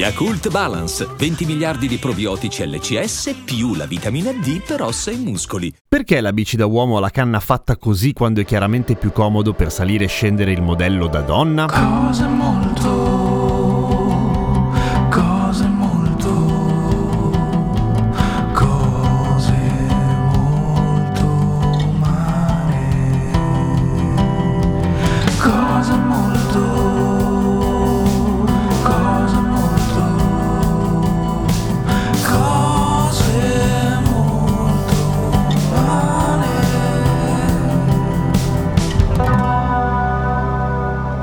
Yakult Balance, 20 miliardi di probiotici LCS più la vitamina D per ossa e muscoli. Perché la bici da uomo ha la canna fatta così quando è chiaramente più comodo per salire e scendere il modello da donna? Cose molto,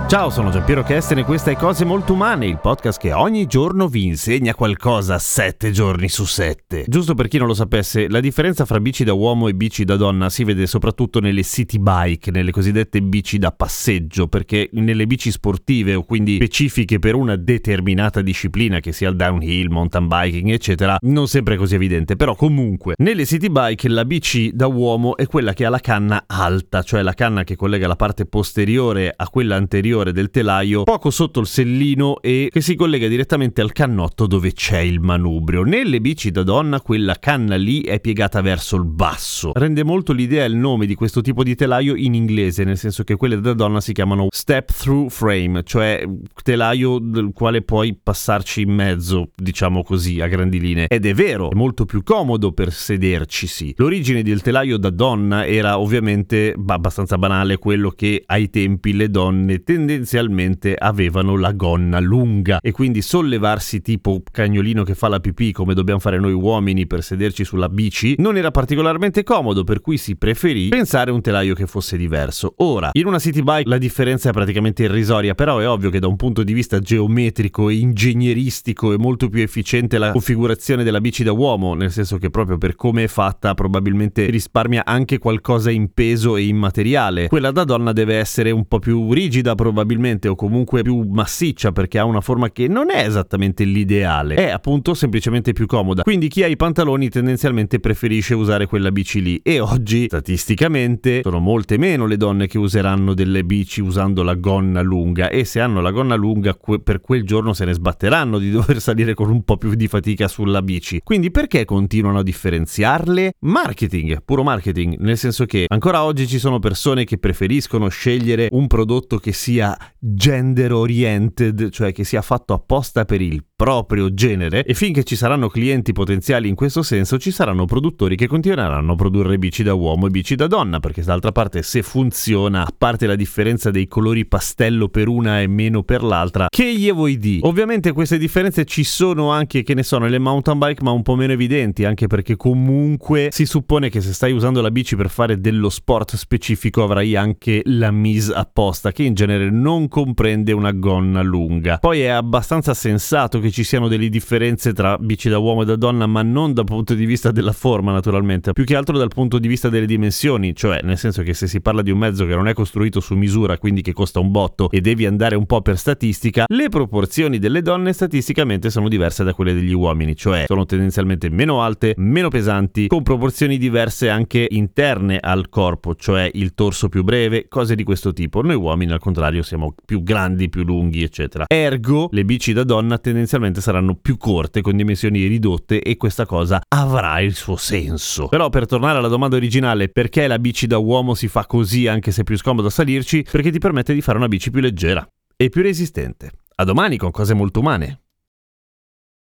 Ciao, sono Giampiero Kesten e questa è Cose Molto Umane, il podcast che ogni giorno vi insegna qualcosa 7 giorni su 7. Giusto per chi non lo sapesse, la differenza fra bici da uomo e bici da donna si vede soprattutto nelle city bike, nelle cosiddette bici da passeggio, perché nelle bici sportive o quindi specifiche per una determinata disciplina, che sia il downhill, mountain biking, eccetera, non sempre è così evidente, però comunque nelle city bike la bici da uomo è quella che ha la canna alta, cioè la canna che collega la parte posteriore a quella anteriore del telaio, poco sotto il sellino e che si collega direttamente al cannotto dove c'è il manubrio. Nelle bici da donna quella canna lì è piegata verso il basso. Rende molto l'idea il nome di questo tipo di telaio in inglese, nel senso che quelle da donna si chiamano step through frame, cioè telaio del quale puoi passarci in mezzo, diciamo così, a grandi linee. Ed è vero, è molto più comodo per sederci, sì. L'origine del telaio da donna era ovviamente abbastanza banale, quello che ai tempi le donne tendenzialmente avevano la gonna lunga e quindi sollevarsi tipo cagnolino che fa la pipì come dobbiamo fare noi uomini per sederci sulla bici non era particolarmente comodo per cui si preferì pensare un telaio che fosse diverso. Ora, in una city bike la differenza è praticamente irrisoria, però è ovvio che da un punto di vista geometrico e ingegneristico è molto più efficiente la configurazione della bici da uomo, nel senso che proprio per come è fatta probabilmente risparmia anche qualcosa in peso e in materiale. Quella da donna deve essere un po' più rigida probabilmente o comunque più massiccia perché ha una forma che non è esattamente l'ideale, è appunto semplicemente più comoda. Quindi chi ha i pantaloni tendenzialmente preferisce usare quella bici lì e oggi statisticamente sono molte meno le donne che useranno delle bici usando la gonna lunga e se hanno la gonna lunga que- per quel giorno se ne sbatteranno di dover salire con un po' più di fatica sulla bici. Quindi perché continuano a differenziarle? Marketing, puro marketing, nel senso che ancora oggi ci sono persone che preferiscono scegliere un prodotto che sia gender oriented, cioè che sia fatto apposta per il proprio genere e finché ci saranno clienti potenziali in questo senso ci saranno produttori che continueranno a produrre bici da uomo e bici da donna perché d'altra parte se funziona a parte la differenza dei colori pastello per una e meno per l'altra che gli vuoi di? Ovviamente queste differenze ci sono anche che ne so nelle mountain bike ma un po' meno evidenti anche perché comunque si suppone che se stai usando la bici per fare dello sport specifico avrai anche la mise apposta che in genere non comprende una gonna lunga poi è abbastanza sensato che ci siano delle differenze tra bici da uomo e da donna, ma non dal punto di vista della forma, naturalmente, più che altro dal punto di vista delle dimensioni, cioè nel senso che se si parla di un mezzo che non è costruito su misura, quindi che costa un botto e devi andare un po' per statistica, le proporzioni delle donne statisticamente sono diverse da quelle degli uomini, cioè sono tendenzialmente meno alte, meno pesanti, con proporzioni diverse anche interne al corpo, cioè il torso più breve, cose di questo tipo. Noi uomini al contrario siamo più grandi, più lunghi, eccetera. Ergo, le bici da donna tendenzialmente saranno più corte con dimensioni ridotte e questa cosa avrà il suo senso. Però per tornare alla domanda originale, perché la bici da uomo si fa così anche se è più scomodo salirci? Perché ti permette di fare una bici più leggera e più resistente. A domani con cose molto umane.